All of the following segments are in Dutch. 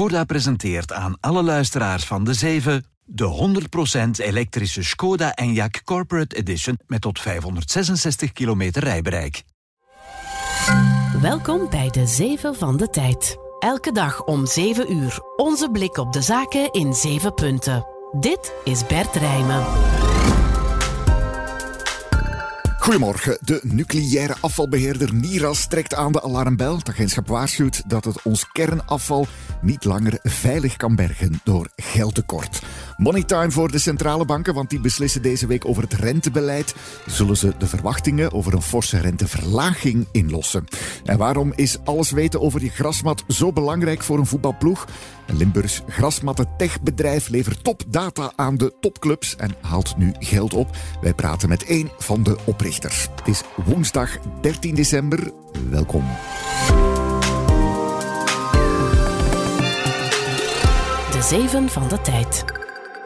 Skoda presenteert aan alle luisteraars van de 7 de 100% elektrische Skoda Enyaq Corporate Edition met tot 566 kilometer rijbereik. Welkom bij de 7 van de tijd. Elke dag om 7 uur. Onze blik op de zaken in 7 punten. Dit is Bert Rijmen. Goedemorgen. De nucleaire afvalbeheerder NIRAS trekt aan de alarmbel. Het agentschap waarschuwt dat het ons kernafval niet langer veilig kan bergen door geldtekort. Moneytime voor de centrale banken, want die beslissen deze week over het rentebeleid. Zullen ze de verwachtingen over een forse renteverlaging inlossen? En waarom is alles weten over die grasmat zo belangrijk voor een voetbalploeg? Een Limburgs grasmatten techbedrijf levert topdata aan de topclubs en haalt nu geld op. Wij praten met één van de oprichters. Het is woensdag 13 december. Welkom. De 7 van de tijd.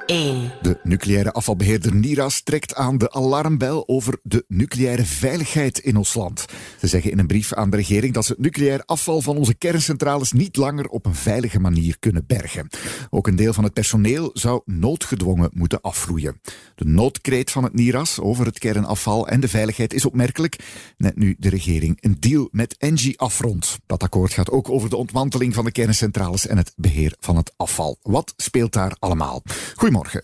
1. De nucleaire afvalbeheerder NIRAS trekt aan de alarmbel over de nucleaire veiligheid in ons land. Ze zeggen in een brief aan de regering dat ze het nucleair afval van onze kerncentrales niet langer op een veilige manier kunnen bergen. Ook een deel van het personeel zou noodgedwongen moeten afvloeien. De noodkreet van het NIRAS over het kernafval en de veiligheid is opmerkelijk. Net nu de regering een deal met Engie afrondt. Dat akkoord gaat ook over de ontmanteling van de kerncentrales en het beheer van het afval. Wat speelt daar allemaal?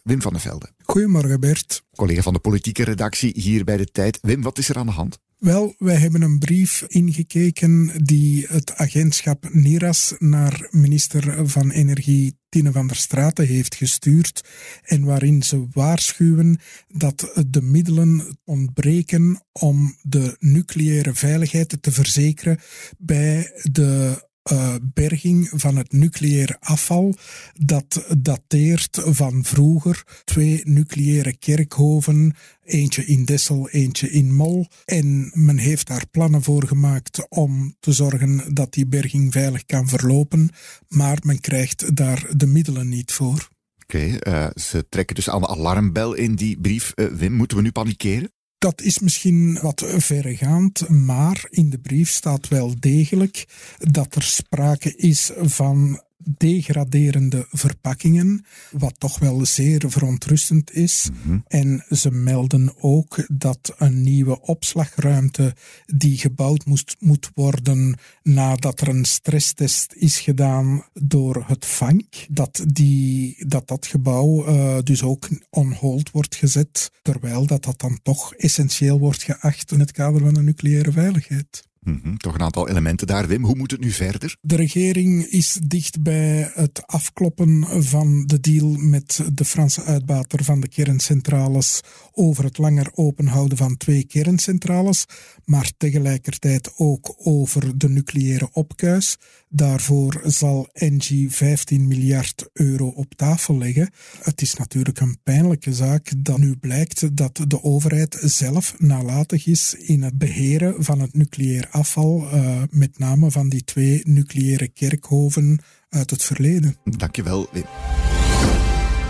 Wim van der Velde. Goedemorgen Bert. Collega van de politieke redactie hier bij de tijd. Wim, wat is er aan de hand? Wel, wij hebben een brief ingekeken die het agentschap NIRAS naar minister van Energie Tine van der Straten heeft gestuurd en waarin ze waarschuwen dat de middelen ontbreken om de nucleaire veiligheid te verzekeren bij de uh, berging van het nucleaire afval. Dat dateert van vroeger. Twee nucleaire kerkhoven, eentje in Dessel, eentje in Mol. En men heeft daar plannen voor gemaakt om te zorgen dat die berging veilig kan verlopen. Maar men krijgt daar de middelen niet voor. Oké, uh, ze trekken dus aan de alarmbel in die brief. Uh, Wim, moeten we nu panikeren? Dat is misschien wat verregaand, maar in de brief staat wel degelijk dat er sprake is van degraderende verpakkingen, wat toch wel zeer verontrustend is. Mhm. En ze melden ook dat een nieuwe opslagruimte die gebouwd moest, moet worden nadat er een stresstest is gedaan door het FANK, dat die, dat, dat gebouw uh, dus ook on hold wordt gezet, terwijl dat, dat dan toch essentieel wordt geacht in het kader van de nucleaire veiligheid. -hmm, toch een aantal elementen daar, Wim. Hoe moet het nu verder? De regering is dicht bij het afkloppen van de deal met de Franse uitbater van de kerncentrales over het langer openhouden van twee kerncentrales, maar tegelijkertijd ook over de nucleaire opkuis. Daarvoor zal Engie 15 miljard euro op tafel leggen. Het is natuurlijk een pijnlijke zaak dat nu blijkt dat de overheid zelf nalatig is in het beheren van het nucleair afval, uh, met name van die twee nucleaire kerkhoven uit het verleden. Dankjewel, Wim.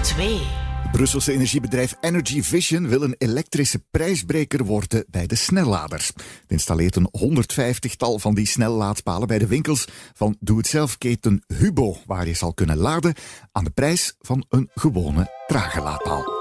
2. Brusselse energiebedrijf Energy Vision wil een elektrische prijsbreker worden bij de snelladers. Het installeert een 150-tal van die snellaadpalen bij de winkels van doe-het-zelf-keten Hubo, waar je zal kunnen laden aan de prijs van een gewone trage laadpaal.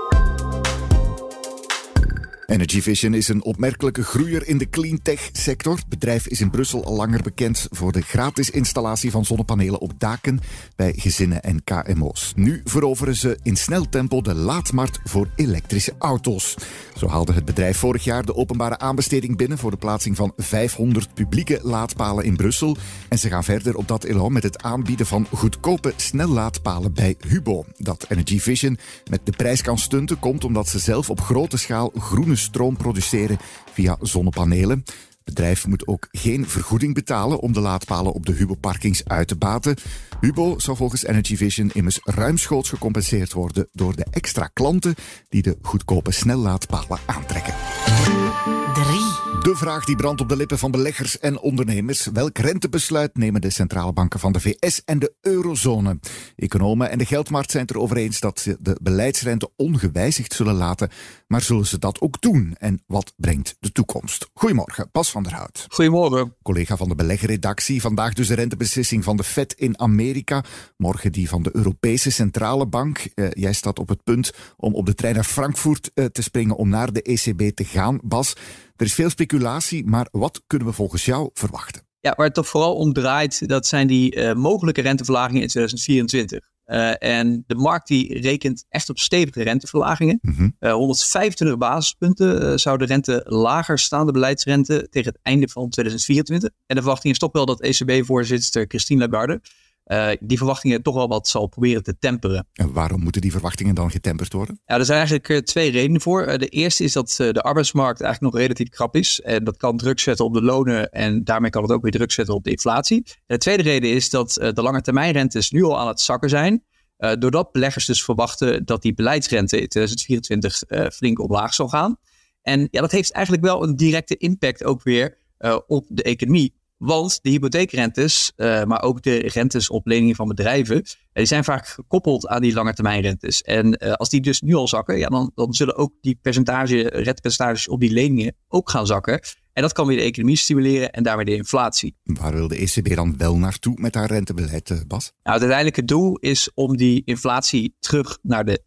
Energy Vision is een opmerkelijke groeier in de cleantech sector. Het bedrijf is in Brussel al langer bekend voor de gratis installatie van zonnepanelen op daken bij gezinnen en KMO's. Nu veroveren ze in snel tempo de laadmarkt voor elektrische auto's. Zo haalde het bedrijf vorig jaar de openbare aanbesteding binnen voor de plaatsing van 500 publieke laadpalen in Brussel. En ze gaan verder op dat elan met het aanbieden van goedkope snellaadpalen bij Hubo. Dat Energy Vision met de prijs kan stunten komt omdat ze zelf op grote schaal groene stroom produceren via zonnepanelen. Het bedrijf moet ook geen vergoeding betalen om de laadpalen op de Hubo-parkings uit te baten. Hubo zou volgens Energy Vision immers ruimschoots gecompenseerd worden door de extra klanten die de goedkope snellaadpalen aantrekken. 3. De vraag die brandt op de lippen van beleggers en ondernemers. Welk rentebesluit nemen de centrale banken van de VS en de eurozone? Economen en de geldmarkt zijn het erover eens dat ze de beleidsrente ongewijzigd zullen laten. Maar zullen ze dat ook doen? En wat brengt de toekomst? Goedemorgen, Bas van der Hout. Goedemorgen. Collega van de beleggerredactie. Vandaag dus de rentebeslissing van de Fed in Amerika. Morgen die van de Europese Centrale Bank. Uh, jij staat op het punt om op de trein naar Frankfurt uh, te springen om naar de ECB te gaan. Bas, er is veel speculatie, maar wat kunnen we volgens jou verwachten? Ja, waar het toch vooral om draait, dat zijn die uh, mogelijke renteverlagingen in 2024. Uh, en de markt die rekent echt op stevige renteverlagingen. Mm -hmm. uh, 125 basispunten uh, zou de rente lager staan, de beleidsrente, tegen het einde van 2024. En de verwachting is toch wel dat ECB-voorzitter Christine Lagarde uh, die verwachtingen toch wel wat zal proberen te temperen. En waarom moeten die verwachtingen dan getemperd worden? Ja, er zijn eigenlijk uh, twee redenen voor. Uh, de eerste is dat de arbeidsmarkt eigenlijk nog relatief krap is. En dat kan druk zetten op de lonen en daarmee kan het ook weer druk zetten op de inflatie. En de tweede reden is dat de lange termijnrentes nu al aan het zakken zijn. doordat beleggers dus verwachten dat die beleidsrente in 2024 flink omlaag zal gaan. En ja, dat heeft eigenlijk wel een directe impact ook weer op de economie. Want de hypotheekrentes, uh, maar ook de rentes op leningen van bedrijven, uh, die zijn vaak gekoppeld aan die langetermijnrentes. En uh, als die dus nu al zakken, ja, dan, dan zullen ook die percentage, rentepercentages op die leningen ook gaan zakken. En dat kan weer de economie stimuleren en daarmee de inflatie. Waar wil de ECB dan wel naartoe met haar rentebeleid, Bas? Nou, het uiteindelijke doel is om die inflatie terug naar de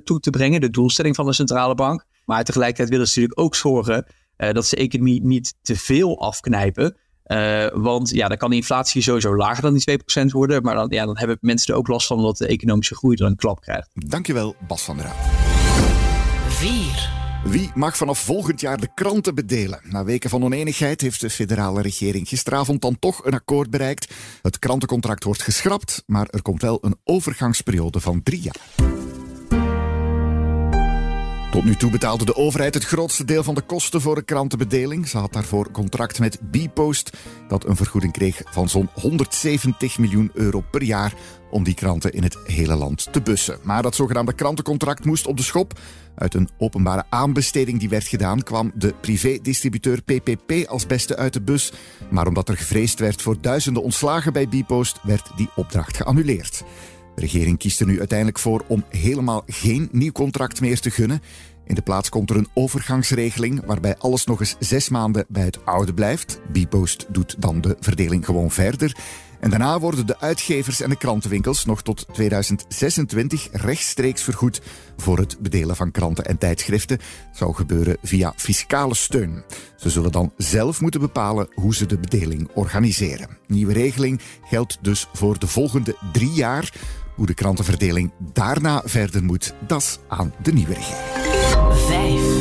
2% toe te brengen, de doelstelling van de centrale bank. Maar tegelijkertijd willen ze natuurlijk ook zorgen uh, dat ze de economie niet te veel afknijpen. Uh, want ja, dan kan de inflatie sowieso lager dan die 2% worden. Maar dan, ja, dan hebben mensen er ook last van dat de economische groei er een klap krijgt. Dankjewel, Bas van der Haan. 4. Wie mag vanaf volgend jaar de kranten bedelen? Na weken van oneenigheid heeft de federale regering gisteravond dan toch een akkoord bereikt. Het krantencontract wordt geschrapt, maar er komt wel een overgangsperiode van drie jaar. Tot nu toe betaalde de overheid het grootste deel van de kosten voor de krantenbedeling. Ze had daarvoor contract met Bpost, dat een vergoeding kreeg van zo'n 170 miljoen euro per jaar om die kranten in het hele land te bussen. Maar dat zogenaamde krantencontract moest op de schop. Uit een openbare aanbesteding die werd gedaan kwam de privé-distributeur PPP als beste uit de bus. Maar omdat er gevreesd werd voor duizenden ontslagen bij Bpost, werd die opdracht geannuleerd. De regering kiest er nu uiteindelijk voor om helemaal geen nieuw contract meer te gunnen. In de plaats komt er een overgangsregeling waarbij alles nog eens zes maanden bij het oude blijft. Bpost doet dan de verdeling gewoon verder. En daarna worden de uitgevers en de krantenwinkels nog tot 2026 rechtstreeks vergoed voor het bedelen van kranten en tijdschriften. Dat zou gebeuren via fiscale steun. Ze zullen dan zelf moeten bepalen hoe ze de bedeling organiseren. Nieuwe regeling geldt dus voor de volgende drie jaar. Hoe de krantenverdeling daarna verder moet, dat is aan de nieuwe regering. 5.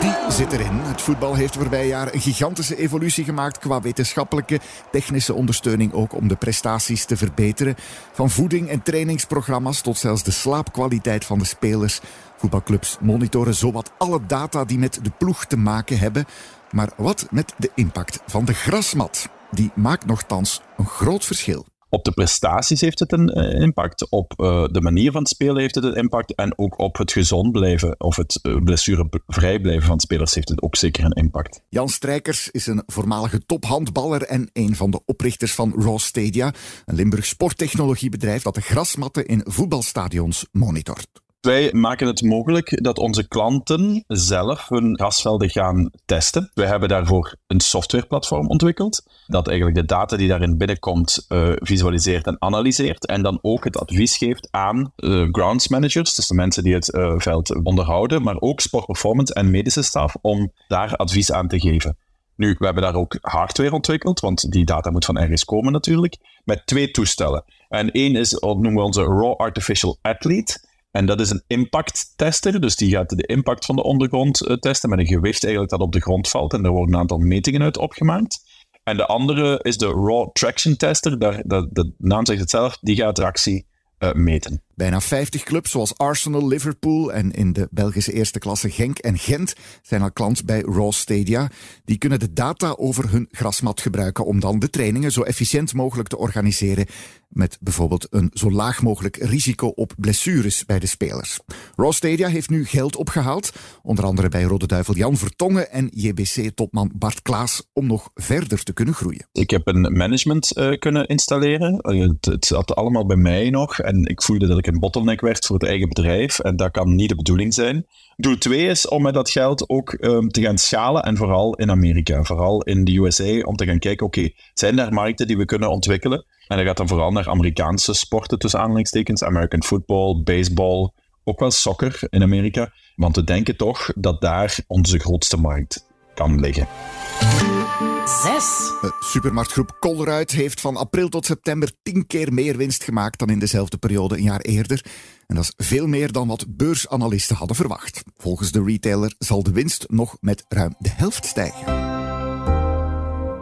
Die zit erin. Het voetbal heeft de voorbije jaren een gigantische evolutie gemaakt qua wetenschappelijke, technische ondersteuning ook om de prestaties te verbeteren. Van voeding en trainingsprogramma's tot zelfs de slaapkwaliteit van de spelers. Voetbalclubs monitoren zowat alle data die met de ploeg te maken hebben. Maar wat met de impact van de grasmat? Die maakt nogthans een groot verschil. Op de prestaties heeft het een uh, impact. Op uh, de manier van spelen heeft het een impact. En ook op het gezond blijven of het uh, blessurevrij blijven van spelers heeft het ook zeker een impact. Jan Strijkers is een voormalige tophandballer en een van de oprichters van Raw Stadia, een Limburg sporttechnologiebedrijf dat de grasmatten in voetbalstadions monitort. Wij maken het mogelijk dat onze klanten zelf hun grasvelden gaan testen. Wij hebben daarvoor een softwareplatform ontwikkeld, dat eigenlijk de data die daarin binnenkomt uh, visualiseert en analyseert en dan ook het advies geeft aan uh, grounds managers, dus de mensen die het uh, veld onderhouden, maar ook sportperformance en medische staf, om daar advies aan te geven. Nu, we hebben daar ook hardware ontwikkeld, want die data moet van ergens komen natuurlijk, met twee toestellen. En één is, noemen we onze Raw Artificial Athlete. En dat is een impact tester, dus die gaat de impact van de ondergrond uh, testen met een gewicht eigenlijk dat op de grond valt. En daar worden een aantal metingen uit opgemaakt. En de andere is de Raw Traction Tester, dat, de naam zegt het zelf, die gaat tractie uh, meten. Bijna 50 clubs zoals Arsenal, Liverpool en in de Belgische eerste klasse Genk en Gent zijn al klant bij Raw Stadia. Die kunnen de data over hun grasmat gebruiken om dan de trainingen zo efficiënt mogelijk te organiseren met bijvoorbeeld een zo laag mogelijk risico op blessures bij de spelers. Raw Stadia heeft nu geld opgehaald, onder andere bij Rode Duivel Jan Vertongen en JBC-topman Bart Klaas, om nog verder te kunnen groeien. Ik heb een management uh, kunnen installeren. Uh, het, het, zat allemaal bij mij nog en ik voelde dat ik een bottleneck werd voor het eigen bedrijf en dat kan niet de bedoeling zijn. Doel 2 is om met dat geld ook um, te gaan schalen en vooral in Amerika, vooral in de USA, om te gaan kijken, oké, zijn er markten die we kunnen ontwikkelen? En dat gaat dan vooral naar Amerikaanse sporten tussen aanhalingstekens, American football, baseball, ook wel soccer in Amerika. Want we denken toch dat daar onze grootste markt kan liggen. 6. De supermarktgroep Colruyt heeft van april tot september tien keer meer winst gemaakt dan in dezelfde periode een jaar eerder. En dat is veel meer dan wat beursanalisten hadden verwacht. Volgens de retailer zal de winst nog met ruim de helft stijgen.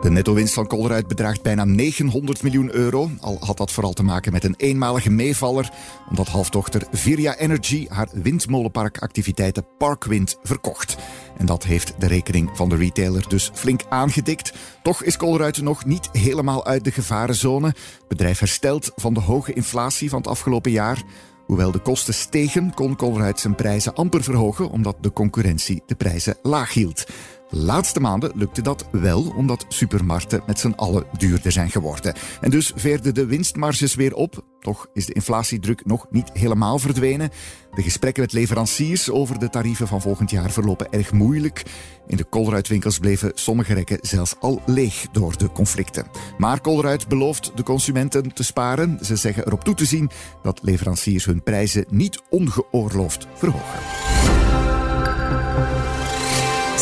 De netto-winst van Colruyt bedraagt bijna 900 miljoen euro. Al had dat vooral te maken met een eenmalige meevaller, omdat halfdochter Viria Energy haar windmolenparkactiviteiten Parkwind verkocht. En dat heeft de rekening van de retailer dus flink aangedikt. Toch is Colruyt nog niet helemaal uit de gevarenzone. Het bedrijf herstelt van de hoge inflatie van het afgelopen jaar. Hoewel de kosten stegen, kon Colruyt zijn prijzen amper verhogen omdat de concurrentie de prijzen laag hield laatste maanden lukte dat wel, omdat supermarkten met z'n allen duurder zijn geworden. En dus veerden de winstmarges weer op. Toch is de inflatiedruk nog niet helemaal verdwenen. De gesprekken met leveranciers over de tarieven van volgend jaar verlopen erg moeilijk. In de Colruyt-winkels bleven sommige rekken zelfs al leeg door de conflicten. Maar Colruyt belooft de consumenten te sparen. Ze zeggen erop toe te zien dat leveranciers hun prijzen niet ongeoorloofd verhogen.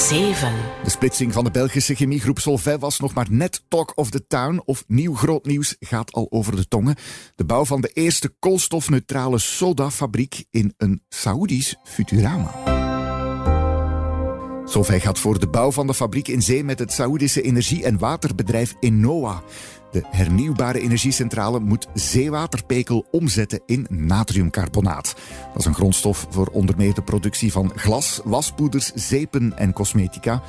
7. De splitsing van de Belgische chemiegroep Solvay was nog maar net talk of the town of nieuw groot nieuws gaat al over de tongen. De bouw van de eerste koolstofneutrale sodafabriek in een Saoedisch Futurama. Solvay gaat voor de bouw van de fabriek in zee met het Saoedische energie- en waterbedrijf Enoa. De hernieuwbare energiecentrale moet zeewaterpekel omzetten in natriumcarbonaat. Dat is een grondstof voor onder meer de productie van glas, waspoeders, zeepen en cosmetica.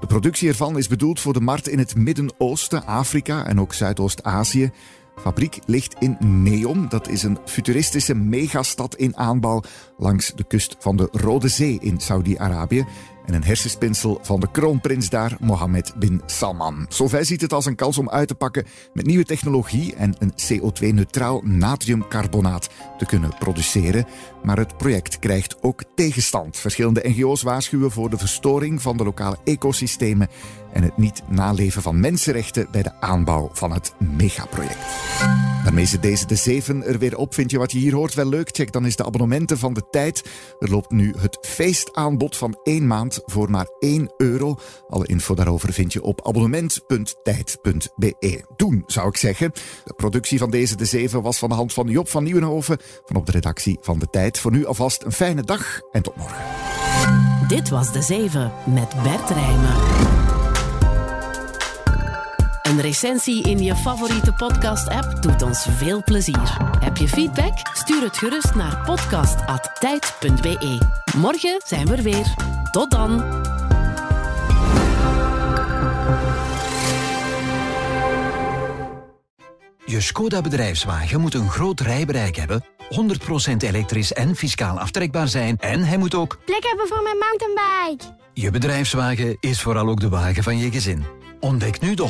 De productie ervan is bedoeld voor de markt in het Midden-Oosten, Afrika en ook Zuidoost-Azië. De fabriek ligt in Neom. Dat is een futuristische megastad in aanbouw langs de kust van de Rode Zee in Saudi-Arabië en een hersenspinsel van de kroonprins daar, Mohammed bin Salman. Solvay ziet het als een kans om uit te pakken met nieuwe technologie en een CO2-neutraal natriumcarbonaat te kunnen produceren. Maar het project krijgt ook tegenstand. Verschillende NGO's waarschuwen voor de verstoring van de lokale ecosystemen en het niet naleven van mensenrechten bij de aanbouw van het megaproject. Daarmee zit deze de 7 er weer op. Vind je wat je hier hoort wel leuk? Check dan eens de abonnementen van de tijd. Er loopt nu het feestaanbod van één maand voor maar 1 euro. Alle info daarover vind je op abonnement.tijd.be. Doen, zou ik zeggen. De productie van deze de 7 was van de hand van Job van Nieuwenhoven van op de redactie van de tijd. Voor nu alvast een fijne dag en tot morgen. Dit was de 7 met Bert Rijmen. Een recensie in je favoriete podcast-app doet ons veel plezier. Heb je feedback? Stuur het gerust naar podcast.tijd.be. Morgen zijn we er weer. Tot dan! Je Skoda bedrijfswagen moet een groot rijbereik hebben, 100% elektrisch en fiscaal aftrekbaar zijn en hij moet ook plek hebben voor mijn mountainbike. Je bedrijfswagen is vooral ook de wagen van je gezin. Ontdek nu de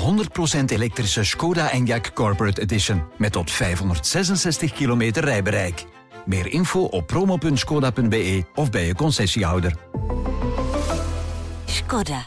100% elektrische Skoda Enyaq Corporate Edition met tot 566 kilometer rijbereik. Meer info op promo.skoda.be of bij je concessiehouder. Skoda.